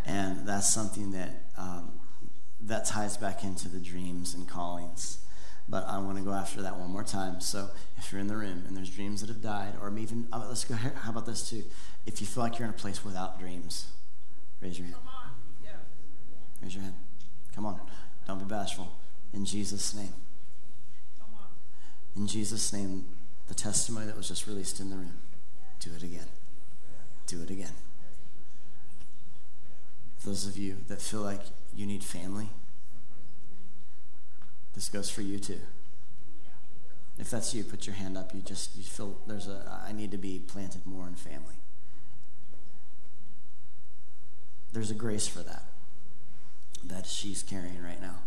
And that's something that um, that ties back into the dreams and callings. But I want to go after that one more time. So if you're in the room and there's dreams that have died, or even uh, let's go. Here, how about this too? If you feel like you're in a place without dreams, raise your hand. Yeah. Raise your hand. Come on. Don't be bashful. In Jesus' name. In Jesus' name, the testimony that was just released in the room. Do it again. Do it again. Those of you that feel like you need family, this goes for you too. If that's you, put your hand up. You just you feel there's a I need to be planted more in family. There's a grace for that that she's carrying right now.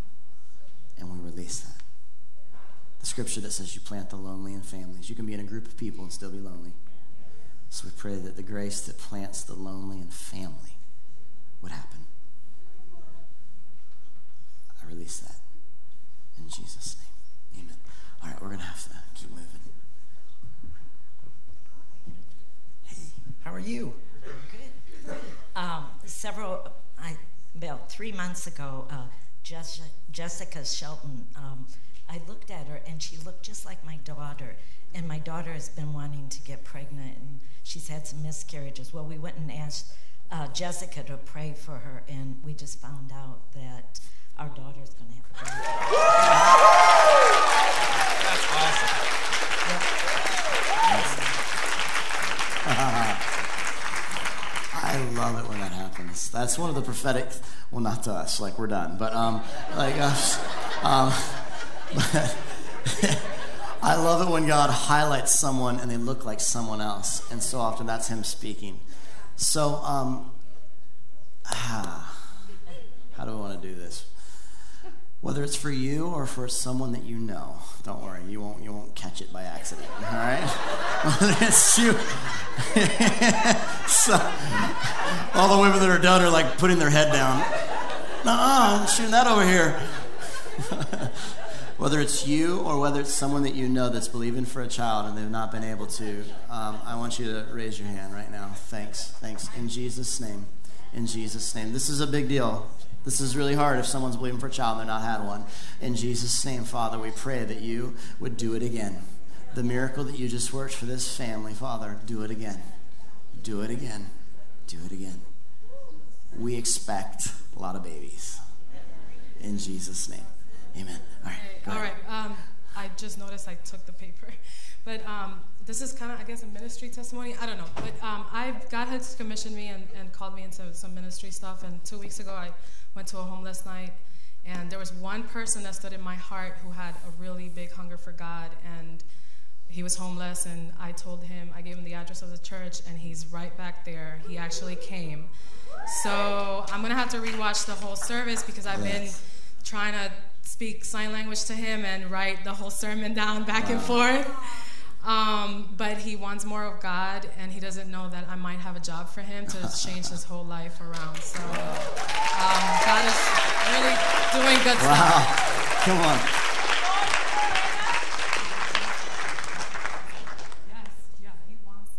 And we release that the scripture that says you plant the lonely in families. You can be in a group of people and still be lonely. So we pray that the grace that plants the lonely in family would happen. I release that in Jesus' name. Amen. All right, we're going to have to keep moving. Hey. How are you? Good. Um, several, I, about three months ago, uh, Jessica, Jessica Shelton. Um, I looked at her and she looked just like my daughter. And my daughter has been wanting to get pregnant and she's had some miscarriages. Well, we went and asked uh, Jessica to pray for her, and we just found out that our daughter's going to have a baby. That's awesome. I love it when that happens. That's one of the prophetic. Well, not to us, like we're done, but um, like us. Um, I love it when God highlights someone and they look like someone else, and so often that's Him speaking. So, um, ah, how do I want to do this? Whether it's for you or for someone that you know, don't worry, you won't you won't catch it by accident. All right, whether it's you. so, all the women that are done are like putting their head down. Nah, I'm shooting that over here. Whether it's you or whether it's someone that you know that's believing for a child and they've not been able to, um, I want you to raise your hand right now. Thanks, thanks. In Jesus' name, in Jesus' name. This is a big deal. This is really hard if someone's believing for a child and they're not had one. In Jesus' name, Father, we pray that you would do it again. The miracle that you just worked for this family, Father, do it again. Do it again. Do it again. We expect a lot of babies. In Jesus' name. Amen. All right. All right. Um, I just noticed I took the paper. But um, this is kind of, I guess, a ministry testimony. I don't know. But um, I, God has commissioned me and, and called me into some ministry stuff. And two weeks ago, I went to a homeless night, and there was one person that stood in my heart who had a really big hunger for God, and he was homeless, and I told him, I gave him the address of the church, and he's right back there. He actually came. So I'm gonna have to rewatch the whole service because I've been trying to speak sign language to him and write the whole sermon down back wow. and forth. Um, but he wants more of God, and he doesn't know that I might have a job for him to change his whole life around. So um, God is really doing good wow. stuff. Wow. Come on. Yes, yeah, he wants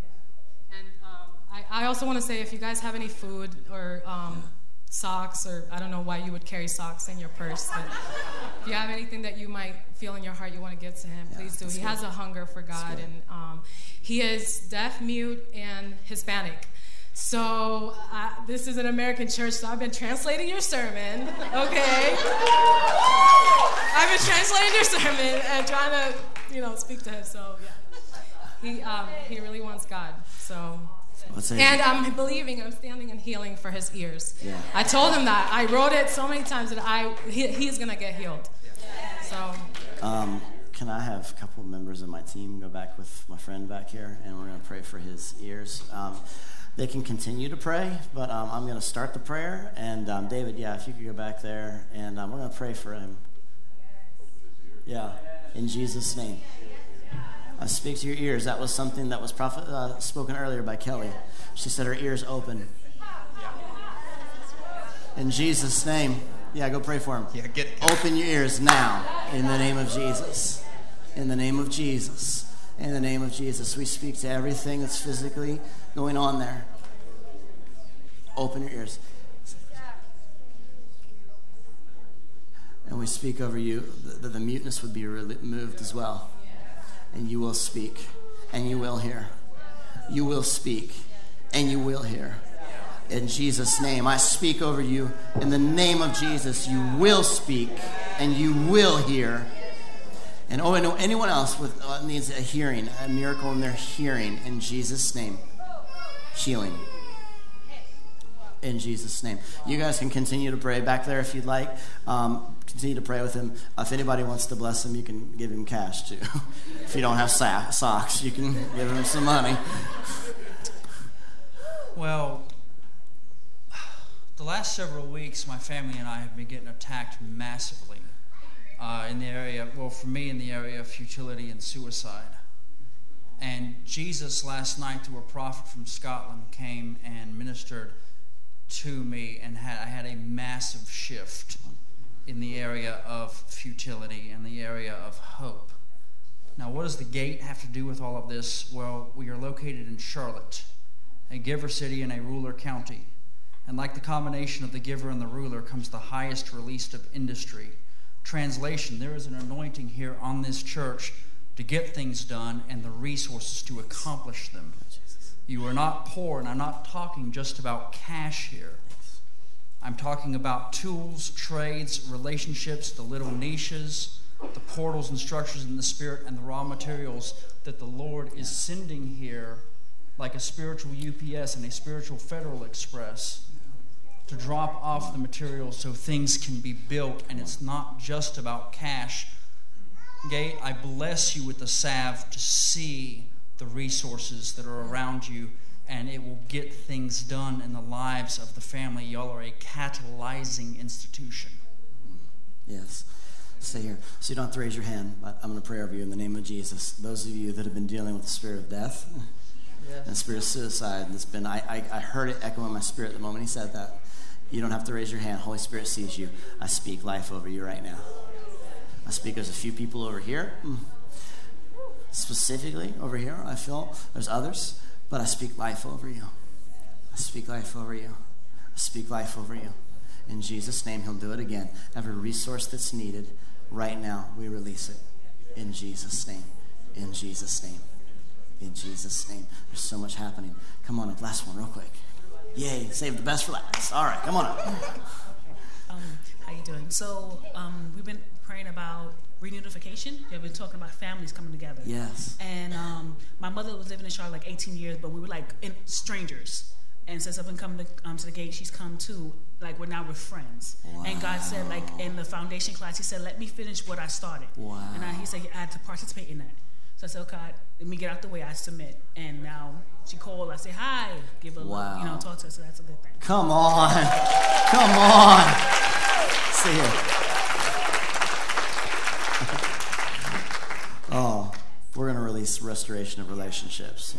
it. And um, I, I, also want to say if you guys have any food or um, socks, or I don't know why you would carry socks in your purse, but if you have anything that you might feel in your heart you want to give to him, yeah, please do. He good. has a hunger for God, and um, he is deaf, mute, and Hispanic. So uh, this is an American church, so I've been translating your sermon. Okay, I've been translating your sermon and trying to, you know, speak to him. So yeah, he um, he really wants God. So and I'm believing, I'm standing and healing for his ears. Yeah. I told him that. I wrote it so many times that I he, he's going to get healed. So. Um, can I have a couple of members of my team go back with my friend back here, and we're going to pray for his ears. Um, they can continue to pray, but um, I'm going to start the prayer. And um, David, yeah, if you could go back there, and um, we're going to pray for him. Yeah, in Jesus' name. I speak to your ears. That was something that was prophet, uh, spoken earlier by Kelly. She said her ears open. In Jesus' name. Yeah, go pray for him. Yeah, get open your ears now in the name of Jesus. In the name of Jesus. In the name of Jesus. We speak to everything that's physically going on there. Open your ears. And we speak over you that the muteness would be removed as well and you will speak and you will hear. You will speak and you will hear. In Jesus' name, I speak over you. In the name of Jesus, you will speak and you will hear. And oh, I know anyone else with uh, needs a hearing, a miracle in their hearing. In Jesus' name, healing in Jesus' name. You guys can continue to pray back there if you'd like. Um, continue to pray with him. Uh, if anybody wants to bless him, you can give him cash too. if you don't have sa- socks, you can give him some money. Well, the last several weeks, my family and I have been getting attacked massively uh, in the area, well, for me, in the area of futility and suicide. And Jesus, last night, through a prophet from Scotland, came and ministered to me and had, I had a massive shift in the area of futility and the area of hope. Now, what does the gate have to do with all of this? Well, we are located in Charlotte, a giver city and a ruler county. And like the combination of the giver and the ruler comes the highest release of industry. Translation there is an anointing here on this church to get things done and the resources to accomplish them. You are not poor, and I'm not talking just about cash here. I'm talking about tools, trades, relationships, the little niches, the portals and structures in the Spirit, and the raw materials that the Lord is sending here, like a spiritual UPS and a spiritual Federal Express, to drop off the materials so things can be built. And it's not just about cash. Gate, I bless you with the salve to see the resources that are around you, and it will get things done in the lives of the family. Y'all are a catalyzing institution. Yes. Stay here. So you don't have to raise your hand, but I'm going to pray over you in the name of Jesus. Those of you that have been dealing with the spirit of death yes. and spirit of suicide, that's been I, I, I heard it echo in my spirit the moment he said that. You don't have to raise your hand. Holy Spirit sees you. I speak life over you right now. I speak. There's a few people over here, hmm. Specifically over here. I feel there's others, but I speak life over you. I speak life over you. I speak life over you. In Jesus' name, He'll do it again. Every resource that's needed right now, we release it. In Jesus' name. In Jesus' name. In Jesus' name. There's so much happening. Come on up. Last one, real quick. Yay, save the best for last. All right, come on up. Um, how you doing? So um, we've been praying about reunification. We've been talking about families coming together. Yes. And um, my mother was living in Charlotte like 18 years, but we were like in, strangers. And since I've been coming to, um, to the gate, she's come too. Like we're now we're friends. Wow. And God said, like in the foundation class, He said, "Let me finish what I started." Wow. And I, He said, "I had to participate in that." So I said, "Okay, let me get out the way. I submit." And now she called. I say hi, give her, wow. you know, talk to her. So that's a good thing. Come on, come on. See here. We're gonna release restoration of relationships.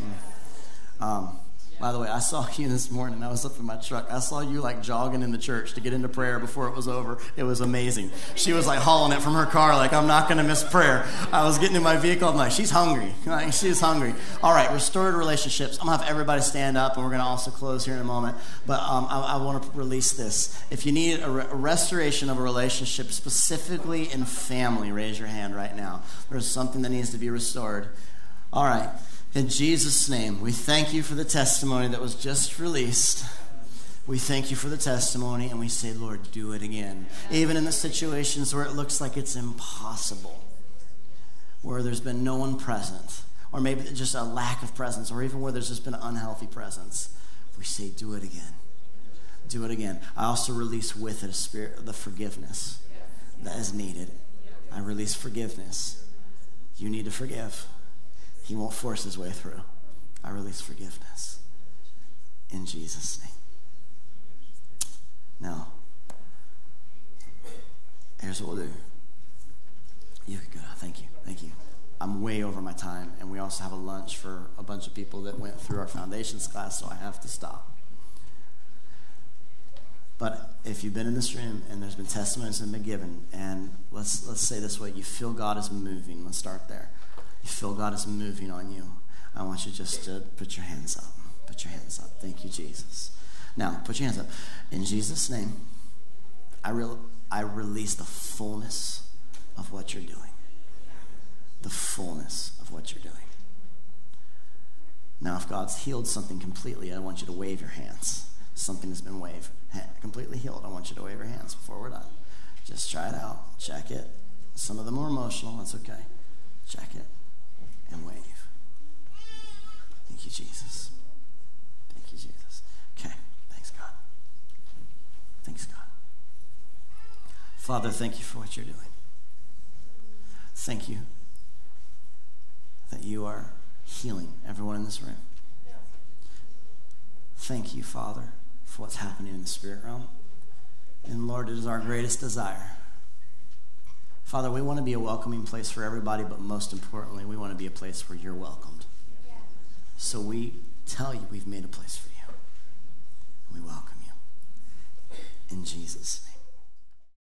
Um, by the way, I saw you this morning. I was up in my truck. I saw you like jogging in the church to get into prayer before it was over. It was amazing. She was like hauling it from her car, like, I'm not going to miss prayer. I was getting in my vehicle. I'm like, she's hungry. Like, she's hungry. All right, restored relationships. I'm going to have everybody stand up, and we're going to also close here in a moment. But um, I, I want to release this. If you need a, re- a restoration of a relationship, specifically in family, raise your hand right now. There's something that needs to be restored. All right. In Jesus' name, we thank you for the testimony that was just released. We thank you for the testimony and we say, Lord, do it again. Even in the situations where it looks like it's impossible, where there's been no one present, or maybe just a lack of presence, or even where there's just been an unhealthy presence, we say, do it again. Do it again. I also release with it a spirit the forgiveness that is needed. I release forgiveness. You need to forgive. He won't force his way through. I release forgiveness in Jesus' name. Now, here's what we'll do. You can go. Thank you. Thank you. I'm way over my time, and we also have a lunch for a bunch of people that went through our foundations class, so I have to stop. But if you've been in this room and there's been testimonies that have been given, and let's let's say this way, you feel God is moving. Let's start there you feel God is moving on you, I want you just to put your hands up. Put your hands up. Thank you, Jesus. Now, put your hands up. In Jesus' name, I, re- I release the fullness of what you're doing. The fullness of what you're doing. Now, if God's healed something completely, I want you to wave your hands. Something has been waved, completely healed. I want you to wave your hands before we're done. Just try it out. Check it. Some of them are emotional. That's okay. Check it and wave. Thank you, Jesus. Thank you, Jesus. Okay. Thanks, God. Thanks, God. Father, thank you for what you're doing. Thank you that you are healing everyone in this room. Thank you, Father, for what's happening in the spirit realm. And Lord, it is our greatest desire Father, we want to be a welcoming place for everybody, but most importantly, we want to be a place where you're welcomed. So we tell you we've made a place for you. We welcome you. In Jesus' name.